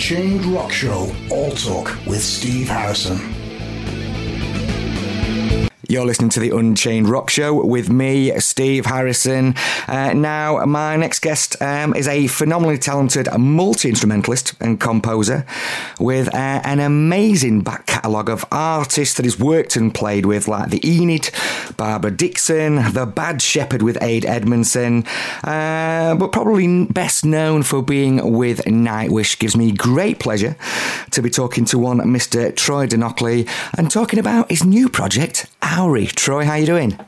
Unchained Rock Show, All Talk with Steve Harrison. You're listening to the Unchained Rock Show with me, Steve Harrison. Uh, now, my next guest um, is a phenomenally talented multi instrumentalist and composer with uh, an amazing back catalogue of artists that he's worked and played with, like the Enid, Barbara Dickson, The Bad Shepherd with Ade Edmondson, uh, but probably best known for being with Nightwish. Gives me great pleasure to be talking to one Mr. Troy Donockley and talking about his new project, Auri. Troy, how you doing?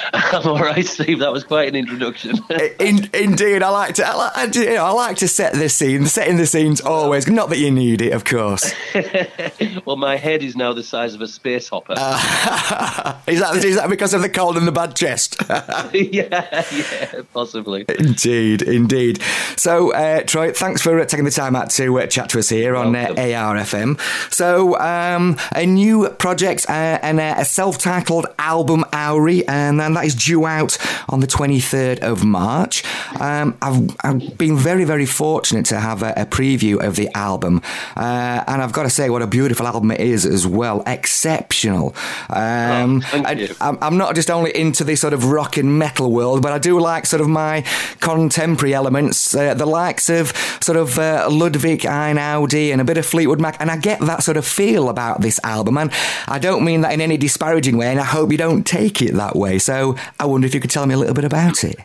I'm all right, Steve. That was quite an introduction. In, indeed, I like to. I like, you know, I like to set the scene. Setting the scene's always not that you need it, of course. well, my head is now the size of a space hopper. Uh, is that is that because of the cold and the bad chest? yeah, yeah, possibly. Indeed, indeed. So, uh, Troy, thanks for taking the time out to uh, chat to us here on uh, ARFM. So, um, a new project uh, and a self-titled album, Auri, and and that is due out on the 23rd of March. Um, I've, I've, been very, very fortunate to have a, a preview of the album, uh, and I've got to say, what a beautiful album it is as well. Exceptional. Um, oh, I, I'm not just only into the sort of rock and metal world, but I do like sort of my contemporary elements, uh, the likes of sort of uh, Ludwig Einaudi and a bit of Fleetwood Mac, and I get that sort of feel about this album, and I don't mean that in any disparaging way, and I hope you don't take it that way. So so I wonder if you could tell me a little bit about it.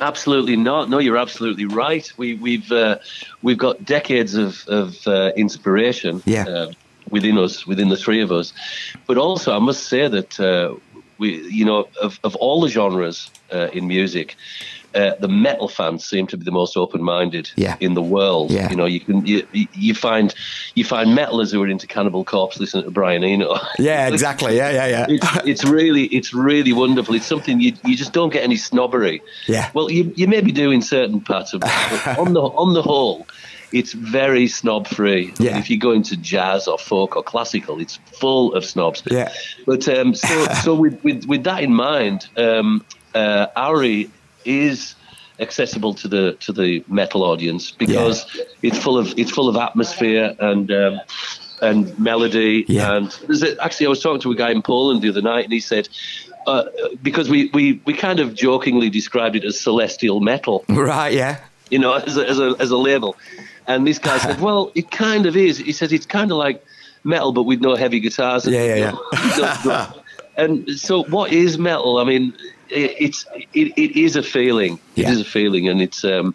Absolutely not. No, you're absolutely right. We, we've uh, we've got decades of, of uh, inspiration yeah. uh, within us, within the three of us. But also, I must say that uh, we, you know, of, of all the genres uh, in music, uh, the metal fans seem to be the most open-minded yeah. in the world. Yeah. You know, you can you, you find you find metalers who are into Cannibal Corpse listening to Brian Eno. Yeah, exactly. Yeah, yeah, yeah. it's, it's, really it's really wonderful. It's something you you just don't get any snobbery. Yeah. Well, you you may be doing certain parts of it, on the on the whole. It's very snob free. Yeah. If you go into jazz or folk or classical, it's full of snobs. Yeah. But um, so so with, with with that in mind, um, uh, Auri is accessible to the to the metal audience because yeah. it's full of it's full of atmosphere and um, and melody. Yeah. and a, actually I was talking to a guy in Poland the other night and he said uh, because we, we we kind of jokingly described it as celestial metal. Right yeah. You know as a, as a, as a label. And this guy said well it kind of is. He says it's kind of like metal but with no heavy guitars. Yeah yeah, yeah. and so what is metal? I mean it's it, it is a feeling. Yeah. It is a feeling, and it's um,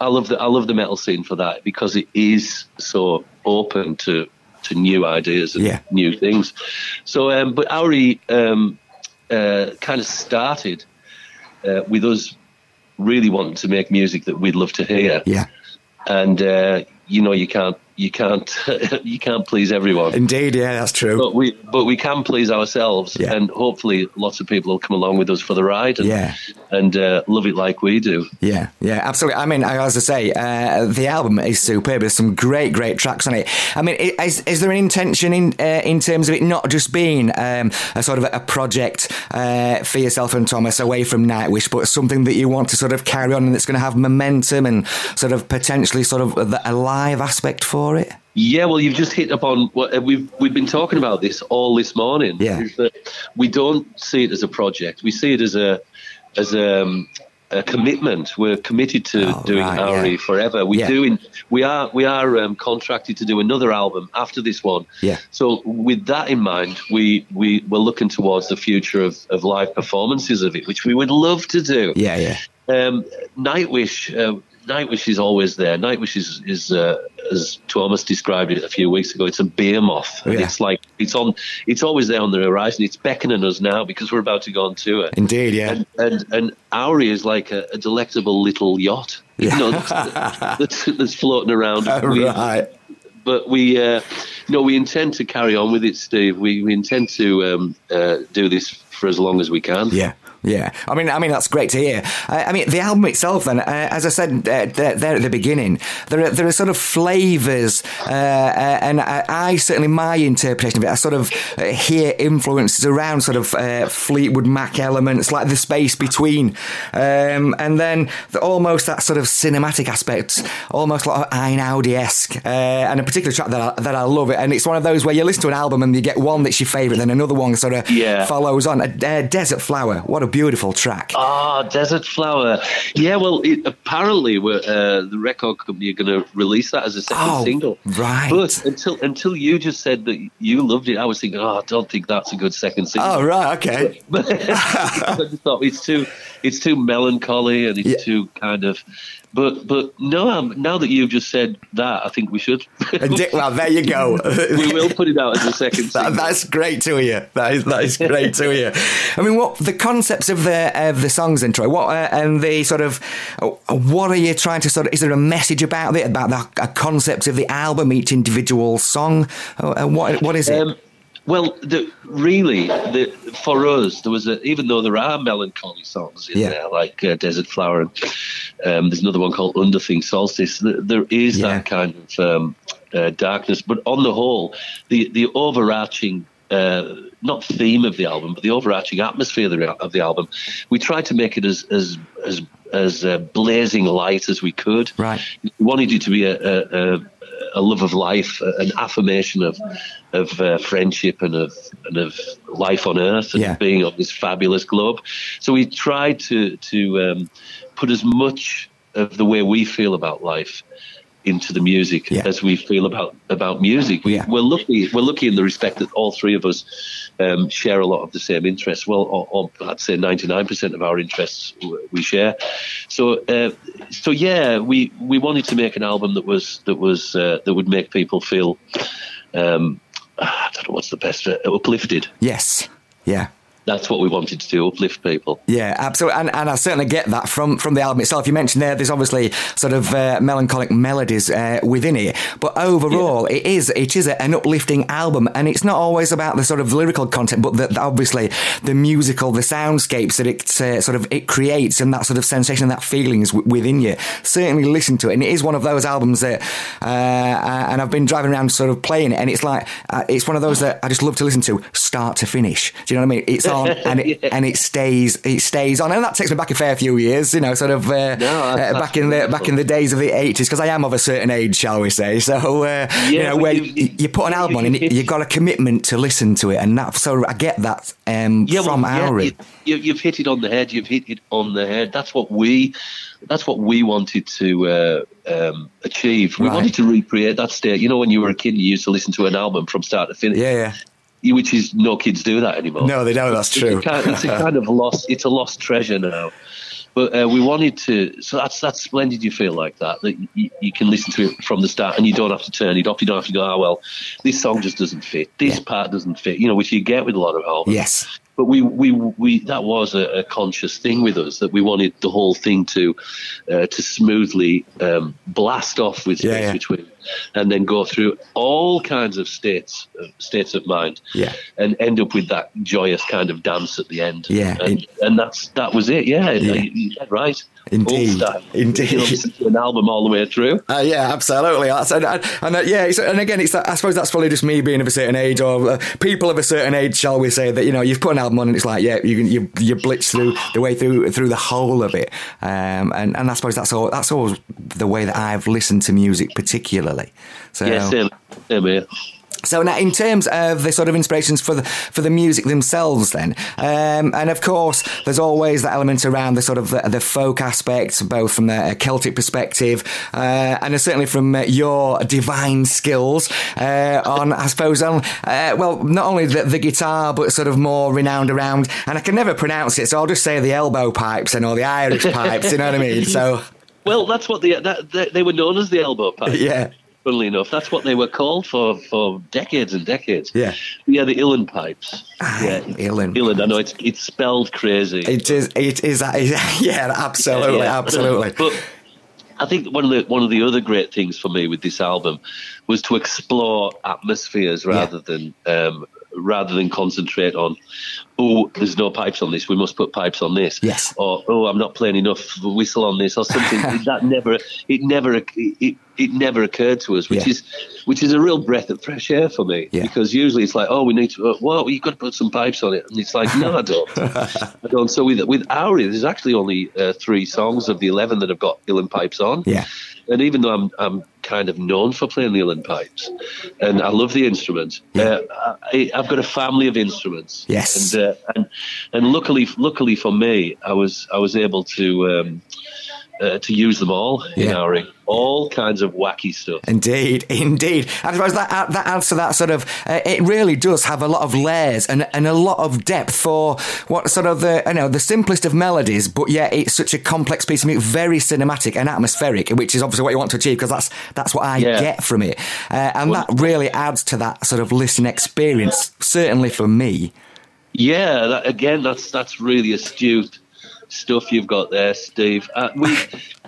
I love the I love the metal scene for that because it is so open to to new ideas and yeah. new things. So, um, but Auri um, uh, kind of started uh, with us really wanting to make music that we'd love to hear. Yeah, and uh, you know you can't you can't you can't please everyone. Indeed, yeah, that's true. But we but we can please ourselves, yeah. and hopefully lots of people will come along with us for the ride. And, yeah, and uh, love it like we do. Yeah, yeah, absolutely. I mean, as I say, uh, the album is superb. There's some great, great tracks on it. I mean, is, is there an intention in uh, in terms of it not just being um, a sort of a project uh, for yourself and Thomas away from Nightwish, but something that you want to sort of carry on and that's going to have momentum and sort of potentially sort of a live aspect for it? Yeah, well, you've just hit upon what uh, we've we've been talking about this all this morning. Yeah, we don't see it as a project. We see it as a as a, um, a commitment. We're committed to oh, doing right, yeah. forever. We yeah. doing we are we are um, contracted to do another album after this one. Yeah. So with that in mind, we we we're looking towards the future of, of live performances of it, which we would love to do. Yeah, yeah. Um, Nightwish. Uh, Nightwish is always there. Nightwish is, is uh, as Thomas described it a few weeks ago, it's a behemoth. Yeah. It's like it's on. It's always there on the horizon. It's beckoning us now because we're about to go on tour. Indeed, yeah. And and, and Auri is like a, a delectable little yacht, yeah. you know, that's, that's, that's floating around. we, right. But we, uh, no, we intend to carry on with it, Steve. We we intend to um, uh, do this for as long as we can. Yeah. Yeah, I mean, I mean that's great to hear. Uh, I mean, the album itself, then, uh, as I said uh, there, there, at the beginning, there are there are sort of flavors, uh, uh, and I, I, certainly my interpretation of it, I sort of uh, hear influences around sort of Fleetwood Mac elements, like the space between, um, and then the, almost that sort of cinematic aspect, almost like Einaudi esque, and a particular track that I, that I love it, and it's one of those where you listen to an album and you get one that's your favourite, then another one sort of yeah. follows on. Desert Flower, what a beautiful track. Ah, oh, Desert Flower. Yeah, well, it, apparently uh, the record company are going to release that as a second oh, single. Right. But until until you just said that you loved it, I was thinking, oh, I don't think that's a good second single. Oh, right, okay. But, I just thought it's too it's too melancholy and it's yeah. too kind of but but no, um, now that you've just said that, I think we should. well, there you go. we will put it out as a second. That, that's great to hear. That is that is great to hear. I mean, what the concepts of the of the songs intro? What uh, and the sort of uh, what are you trying to sort of? Is there a message about it about the concept of the album, each individual song? Uh, what what is it? Um, well, the, really, the, for us, there was a, even though there are melancholy songs in yeah. there, like uh, Desert Flower, and um, there's another one called Underthing Solstice. there is yeah. that kind of um, uh, darkness, but on the whole, the the overarching uh, not theme of the album, but the overarching atmosphere of the, of the, album, we tried to make it as as as as uh, blazing light as we could. Right. We wanted it to be a, a, a a love of life, an affirmation of of uh, friendship and of and of life on Earth and yeah. being on this fabulous globe. So we tried to to um, put as much of the way we feel about life into the music yeah. as we feel about about music. Yeah. We're lucky. We're lucky in the respect that all three of us um, share a lot of the same interests. Well, or, or I'd say ninety nine percent of our interests we share. So, uh, so yeah, we we wanted to make an album that was that was uh, that would make people feel. Um, I don't know what's the best uh, uplifted. Yes. Yeah that's what we wanted to do, uplift people. Yeah, absolutely, and, and I certainly get that from from the album itself. You mentioned there, there's obviously sort of uh, melancholic melodies uh, within it, but overall, yeah. it is it is an uplifting album, and it's not always about the sort of lyrical content, but the, the, obviously the musical, the soundscapes that it uh, sort of it creates, and that sort of sensation, and that feelings w- within you. Certainly listen to it, and it is one of those albums that, uh, and I've been driving around sort of playing it, and it's like uh, it's one of those that I just love to listen to, start to finish. Do you know what I mean? It's on and it, yeah. and it stays it stays on, and that takes me back a fair few years, you know, sort of uh, no, uh, back in the back in the days of the eighties, because I am of a certain age, shall we say? So uh, yeah, you know, where you, you, put an album on and you got a commitment to listen to it, and that so I get that um, yeah, from well. You, you've hit it on the head. You've hit it on the head. That's what we that's what we wanted to uh, um, achieve. We right. wanted to recreate that state. You know, when you were a kid, you used to listen to an album from start to finish. Yeah, yeah which is no kids do that anymore. No, they don't. That's true. It's a kind, it's a kind of lost. It's a lost treasure now. But uh, we wanted to. So that's that's splendid. You feel like that that you, you, can listen to it from the start, and you don't have to turn it off. You don't have to go. Oh well, this song just doesn't fit. This yeah. part doesn't fit. You know, which you get with a lot of albums. Yes. But we we we that was a, a conscious thing with us that we wanted the whole thing to uh, to smoothly um, blast off with space yeah, yeah. between and then go through all kinds of states states of mind yeah. and end up with that joyous kind of dance at the end yeah and, and that's that was it yeah, yeah. right Indeed, indeed. an album all the way through. Uh, yeah, absolutely. And, and, and uh, yeah, and again, it's I suppose that's probably just me being of a certain age, or uh, people of a certain age, shall we say, that you know you've put an album on and it's like, yeah, you you you blitz through the way through through the whole of it, um, and and I suppose that's all that's always the way that I've listened to music, particularly. So, yeah, same here. So now, in terms of the sort of inspirations for the for the music themselves, then, um, and of course, there's always that element around the sort of the, the folk aspect, both from the Celtic perspective, uh, and certainly from uh, your divine skills uh, on, I suppose, on uh, well, not only the, the, guitar, but sort of more renowned around, and I can never pronounce it, so I'll just say the elbow pipes and all the Irish pipes. you know what I mean? So. Well, that's what the that, they were known as the elbow pipes. Yeah funnily enough. That's what they were called for for decades and decades. Yeah, yeah, the Uilleann pipes. Ah, yeah, Uilleann. Uilleann. I know it's it's spelled crazy. It is. It is. Yeah, absolutely, yeah, yeah. absolutely. But I think one of the one of the other great things for me with this album was to explore atmospheres rather yeah. than um, rather than concentrate on, oh, there's no pipes on this, we must put pipes on this. Yes. Or oh, I'm not playing enough whistle on this or something. that never, it never, it, it never occurred to us, which Yeah. is, which is a real breath of fresh air for me. Yeah. Because usually it's like, oh, we need to, uh, well, you've got to put some pipes on it, and it's like, no, I don't. I don't. So with with Auri, there's actually only uh, three songs of the eleven that have got uilleann pipes on. Yeah. And even though I'm I'm kind of known for playing the uilleann pipes, and I love the instrument, uh, I, I've got a family of instruments. Yes. And uh, and and luckily luckily for me, I was I was able to. Um, uh, to use them all in Yeah. Auri, all kinds of wacky stuff. Indeed, indeed. I suppose that that adds to that sort of. Uh, it really does have a lot of layers and and a lot of depth for what sort of the you know the simplest of melodies, but yet it's such a complex piece of music, very cinematic and atmospheric, which is obviously what you want to achieve because that's that's what I Yeah. get from it, uh, and that really adds to that sort of listening experience. Certainly for me. Yeah, that, again, that's that's really astute stuff you've got there, Steve. Uh, we,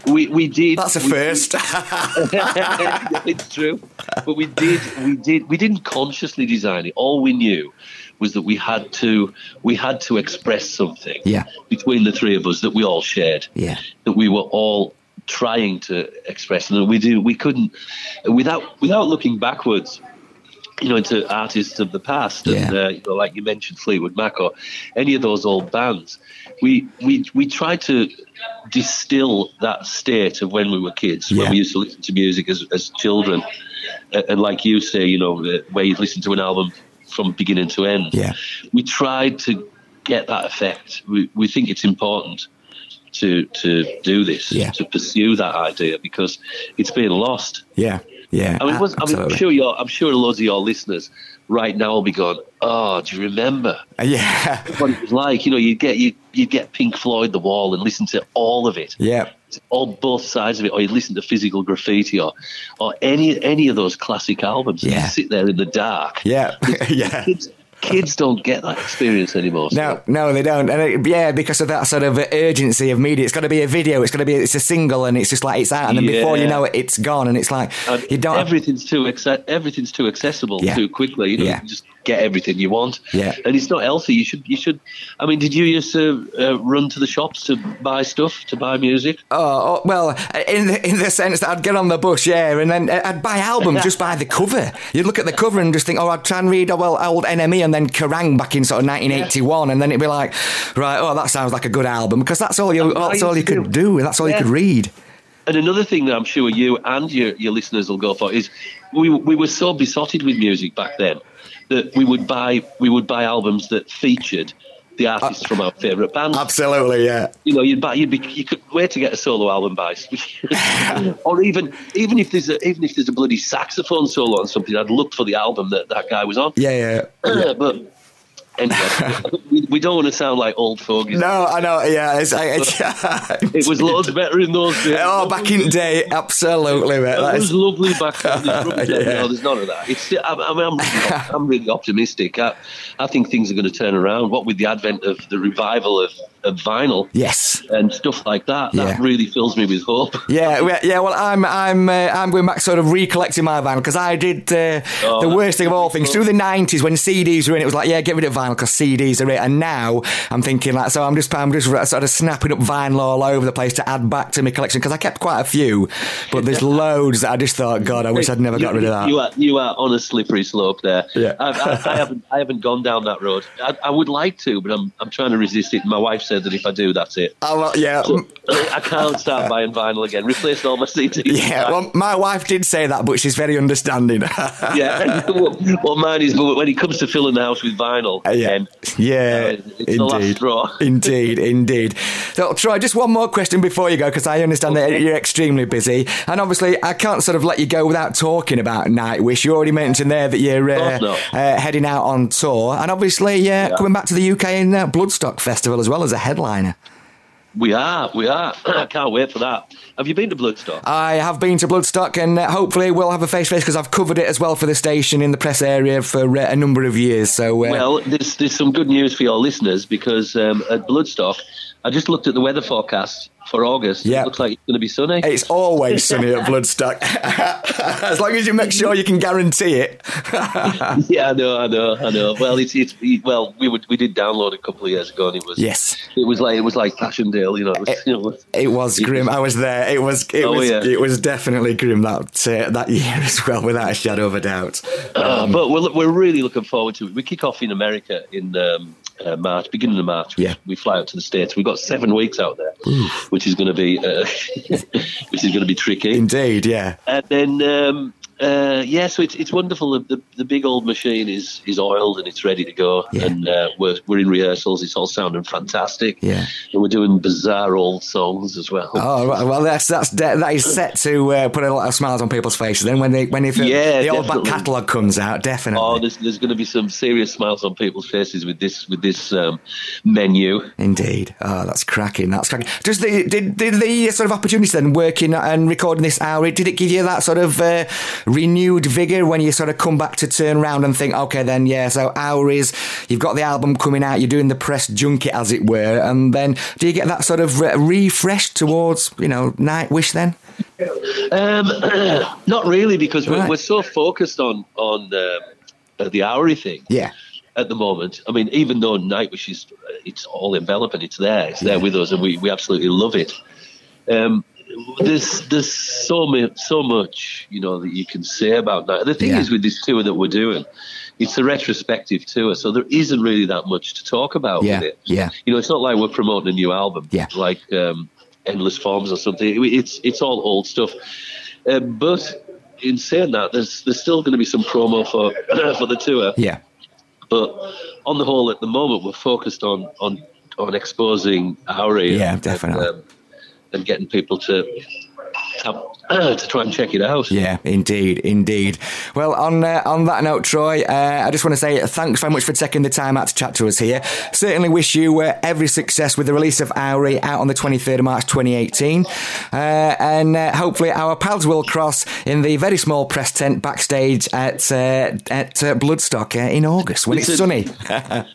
we we did. That's a we- first. it's true, but we did we did we didn't consciously design it. All we knew was that we had to we had to express something Yeah. between the three of us that we all shared. Yeah. that we were all trying to express, and we do we couldn't without without looking backwards you know, into artists of the past, and Yeah. uh, you know, like you mentioned, Fleetwood Mac or any of those old bands. We we we tried to distill that state of when we were kids, Yeah. when we used to listen to music as as children, and, and like you say, you know, where you listen to an album from beginning to end. Yeah. we tried to get that effect. We we think it's important. To, to do this, Yeah. to pursue that idea, because it's being lost. yeah, yeah. I mean, was, I mean, I'm sure your, I'm sure loads of your listeners right now will be going, "Oh, do you remember uh, Yeah, what it was like?" You know, you get you you get Pink Floyd, The Wall, and listen to all of it, yeah. All both sides of it, or you listen to Physical Graffiti, or or any any of those classic albums. Yeah. you sit there in the dark. Yeah, yeah. Kids, kids don't get that experience anymore. so- No, no, they don't. And it, yeah, because of that sort of urgency of media, it's got to be a video. It's got to be. It's a single, and it's just like it's out, and then before you know it, it's gone, and it's like And you don't. everything's too everything's too accessible Yeah. too quickly. You know, Yeah. you just get everything you want. Yeah. and it's not healthy. You should you should. I mean, did you used to uh, run to the shops to buy stuff to buy music? Oh, oh, well, in the, in the sense that I'd get on the bus, yeah, and then uh, I'd buy albums just by the cover. You'd look at the cover and just think, oh, I'd try and read, oh, well, old NME and then Kerrang back in sort of 1981, and then it'd be like, right, oh, that sounds like a good album because that's all you, And I that's all you could do. That's all you could read. And another thing that I'm sure you and your, your listeners will go for is we we were so besotted with music back then that we would buy we would buy albums that featured the uh, artists from our favourite bands. Absolutely, yeah. you know, you'd buy, you'd be, you could wait to get a solo album by, or even, even if there's a, even if there's a bloody saxophone solo on something, I'd look for the album that that guy was on. Yeah, yeah. Uh, but anyway, we, we don't want to sound like old fogies. No, I know, yeah. It's, it's, It was loads better in those days. Oh, back in the day, absolutely, mate. It was lovely back then. Yeah. No, there's none of that. It's, I, I mean, I'm, really, I'm really optimistic. I, I think things are going to turn around. What with the advent of the revival of, of vinyl yes. and stuff like that, that Yeah. really fills me with hope. Yeah, yeah. Well, I'm, I'm, uh, I'm going back, sort of recollecting my vinyl because I did uh, Oh, the worst thing of all things cool. through the '90s when CDs were in. It was like, yeah, get rid of vinyl because CDs are it. And now I'm thinking like, so I'm just, I'm just sort of snapping up vinyl all over the place to add back to my collection because I kept quite a few, but there's loads that I just thought, God, I wish I'd never got rid of that. You are you are on a slippery slope there. Yeah. I, I, I haven't I haven't gone down that road. I, I would like to, but I'm I'm trying to resist it. My wife said that if I do, that's it. Oh, well, yeah. So, I can't start buying vinyl again. Replace all my CDs. Yeah, well, my wife did say that, but she's very understanding. yeah. well, well, mine is, but when it comes to filling the house with vinyl, Uh, yeah, then, yeah, uh, it's the last indeed, straw. indeed, indeed. So, Troy, just one more question before you go, because I understand that you're extremely busy, and obviously I can't sort of let you go without talking about Nightwish. You already mentioned there that you're uh, uh, heading out on tour, and obviously uh, coming back to the UK in uh, Bloodstock Festival as well as a headliner. We are, we are. I can't wait for that. Have you been to Bloodstock? I have been to Bloodstock, and uh, hopefully we'll have a face to face because I've covered it as well for the station in the press area for uh, a number of years. So, uh, Well, there's, there's some good news for your listeners because um, at Bloodstock, I just looked at the weather forecast for August. Yeah. It looks like it's going to be sunny. It's always sunny at Bloodstock. as long as you make sure you can guarantee it. yeah, I know, I know, I know. Well, it's it's well, we would we did download a couple of years ago, and it was Yes. it was like it was like Passchendaele, you know. It was, you know, It was grim. I was there. It was. It Oh, was. yeah. It was definitely grim that uh, that year as well, without a shadow of a doubt. Uh, but we're, we're really looking forward to it. We kick off in America in um, uh, March, beginning of March. Yeah. we fly out to the states. We've got seven weeks out there, which is going to be uh, which is going to be tricky. Indeed, yeah. And then um, uh, yeah, so it's it's wonderful. The, the the big old machine is is oiled and it's ready to go. Yeah. And uh, we're we're in rehearsals. It's all sounding fantastic. Yeah. and we're doing bizarre old songs as well. Oh right, well, that's that's de- that is set to uh, put a lot of smiles on people's faces. Then when they when if, uh, Yeah, the old back catalogue comes out, definitely. Oh, there's, there's going to be some serious smiles on people's faces with this with this um, menu. Indeed. Oh, that's cracking. That's cracking. Does the did, did the sort of opportunity then working and recording this Auri? Did it give you that sort of uh, renewed vigor when you sort of come back to turn around and think, okay, then yeah, so Auri is you've got the album coming out, you're doing the press junket as it were, and then do you get that sort of re- refresh towards you know Nightwish then? Um, not really, because we're, Right. we're so focused on on um, uh, the Auri thing Yeah. at the moment. I mean, even though Nightwish is it's all enveloping, it's there, it's there with us, and we, we absolutely love it. Um, there's there's so much so much you know that you can say about that. The thing Yeah. is with this tour that we're doing, it's a retrospective tour, so there isn't really that much to talk about Yeah, with it. yeah. You know, it's not like we're promoting a new album, Yeah. like um, Endless Forms or something. It's it's all old stuff. Um, but in saying that, there's there's still going to be some promo for for the tour. Yeah. But on the whole, at the moment, we're focused on on on exposing Auri. Yeah, and, definitely. um, and getting people to to try and check it out. Yeah, indeed, indeed. Well, on uh, on that note, Troy, uh, I just want to say thanks very much for taking the time out to chat to us here. Certainly wish you uh, every success with the release of Auri out on the 23rd of March 2018. Uh, and uh, hopefully our paths will cross in the very small press tent backstage at, uh, at uh, Bloodstock uh, in August when it's Listen- sunny.